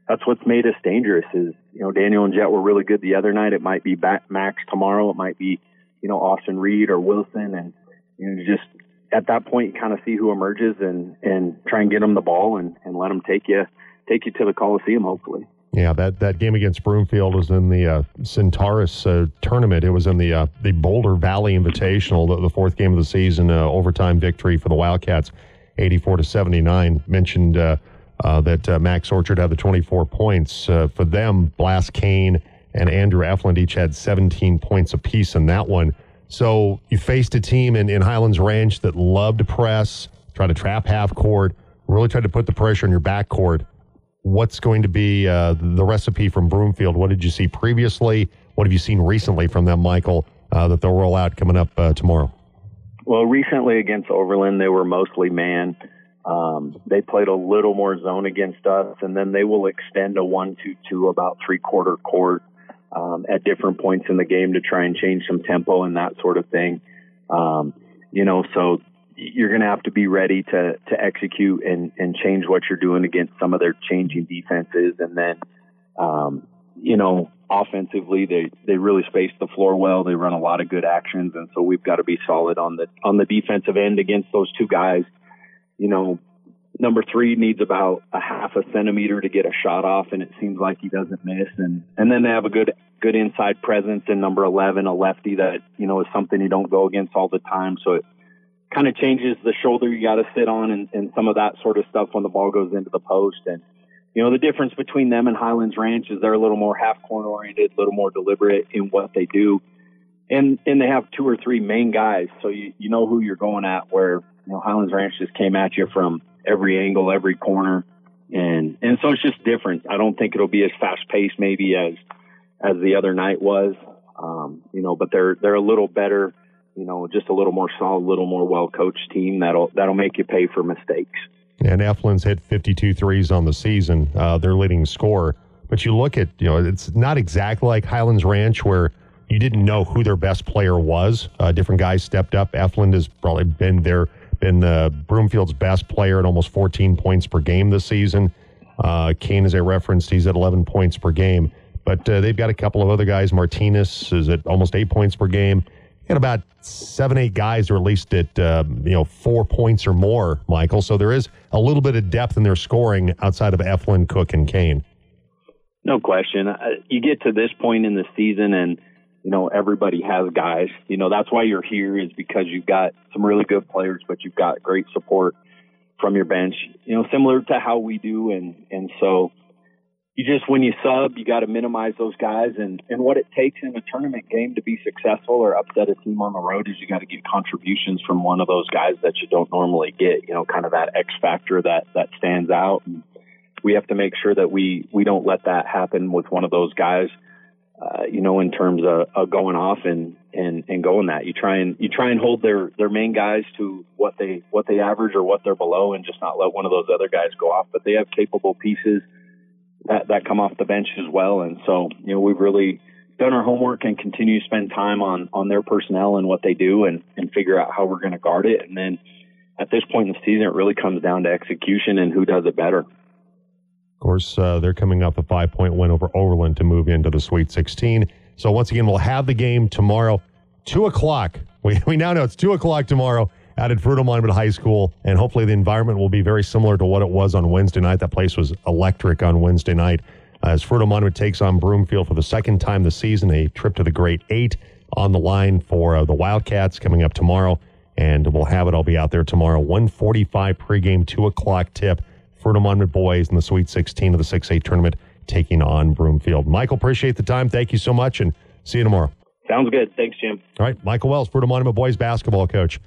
Speaker 10: that's what's made us dangerous is, you know, Daniel and Jet were really good the other night. It might be Max tomorrow. It might be, you know, Austin Reed or Wilson. And, you know, just at that point, you kind of see who emerges and, and try and get them the ball and, and let them take you, take you to the Coliseum, hopefully.
Speaker 2: Yeah, that, that game against Broomfield was in the uh, Centaurus uh, tournament. It was in the uh, the Boulder Valley Invitational, the, the fourth game of the season, uh, overtime victory for the Wildcats, 84 to 79. Mentioned uh, that uh, Max Orchard had the 24 points. Uh, for them, Blas Kane and Andrew Efland each had 17 points apiece in that one. So you faced a team in, in Highlands Ranch that loved to press, try to trap half court, really tried to put the pressure on your back court what's going to be uh, the recipe from Broomfield? What did you see previously? What have you seen recently from them, Michael, uh, that they'll roll out coming up uh, tomorrow?
Speaker 10: Well, recently against Overland, they were mostly man. Um, they played a little more zone against us, and then they will extend a one-two-two about three-quarter court um, at different points in the game to try and change some tempo and that sort of thing. Um, you know, so you're going to have to be ready to to execute and and change what you're doing against some of their changing defenses, and then um, you know offensively they they really space the floor well. They run a lot of good actions, and so we've got to be solid on the on the defensive end against those two guys. You know, number three needs about a half a centimeter to get a shot off, and it seems like he doesn't miss. And and then they have a good good inside presence in number eleven, a lefty that you know is something you don't go against all the time. So it kind of changes the shoulder you got to sit on and, and some of that sort of stuff when the ball goes into the post. And, you know, the difference between them and Highlands Ranch is they're a little more half corner oriented, a little more deliberate in what they do. And, and they have two or three main guys. So you, you know who you're going at where, you know, Highlands Ranch just came at you from every angle, every corner. And, and so it's just different. I don't think it'll be as fast paced maybe as, as the other night was. Um, you know, but they're, they're a little better you know, just a little more solid, a little more well coached team that'll that'll make you pay for mistakes.
Speaker 2: And Eflin's hit 52 threes on the season, uh, their leading scorer. But you look at, you know, it's not exactly like Highlands Ranch where you didn't know who their best player was. Uh, different guys stepped up. Eflin has probably been their been uh, Broomfield's best player at almost 14 points per game this season. Uh, Kane, as I referenced, he's at 11 points per game. But uh, they've got a couple of other guys. Martinez is at almost eight points per game and about seven, eight guys are at least at uh, you know four points or more, Michael. So there is a little bit of depth in their scoring outside of Eflin, Cook, and Kane.
Speaker 10: No question. Uh, you get to this point in the season, and you know everybody has guys. You know that's why you're here is because you've got some really good players, but you've got great support from your bench. You know, similar to how we do, and and so you just when you sub, you got to minimize those guys, and and what it takes in a tournament game to be successful or upset a team on the road is you got to get contributions from one of those guys that you don't normally get. You know, kind of that X factor that that stands out. And we have to make sure that we we don't let that happen with one of those guys. Uh, you know, in terms of, of going off and, and, and going that you try and you try and hold their, their main guys to what they what they average or what they're below, and just not let one of those other guys go off. But they have capable pieces that, that come off the bench as well. And so, you know, we've really done our homework and continue to spend time on, on their personnel and what they do and, and figure out how we're going to guard it. And then at this point in the season, it really comes down to execution and who does it better.
Speaker 2: Course, uh, they're coming off a five point win over Overland to move into the Sweet 16. So once again, we'll have the game tomorrow, two o'clock. We, we now know it's two o'clock tomorrow out at Fruita Monument High School, and hopefully the environment will be very similar to what it was on Wednesday night. That place was electric on Wednesday night. As Fruita Monument takes on Broomfield for the second time this season, a trip to the Great Eight on the line for uh, the Wildcats coming up tomorrow, and we'll have it. I'll be out there tomorrow. 145 pregame, 2 o'clock tip. Fruita Monument boys in the Sweet 16 of the 6A tournament taking on Broomfield. Michael, appreciate the time. Thank you so much, and see you tomorrow.
Speaker 10: Sounds good. Thanks, Jim.
Speaker 2: All right, Michael Wells, Fruita Monument boys basketball coach.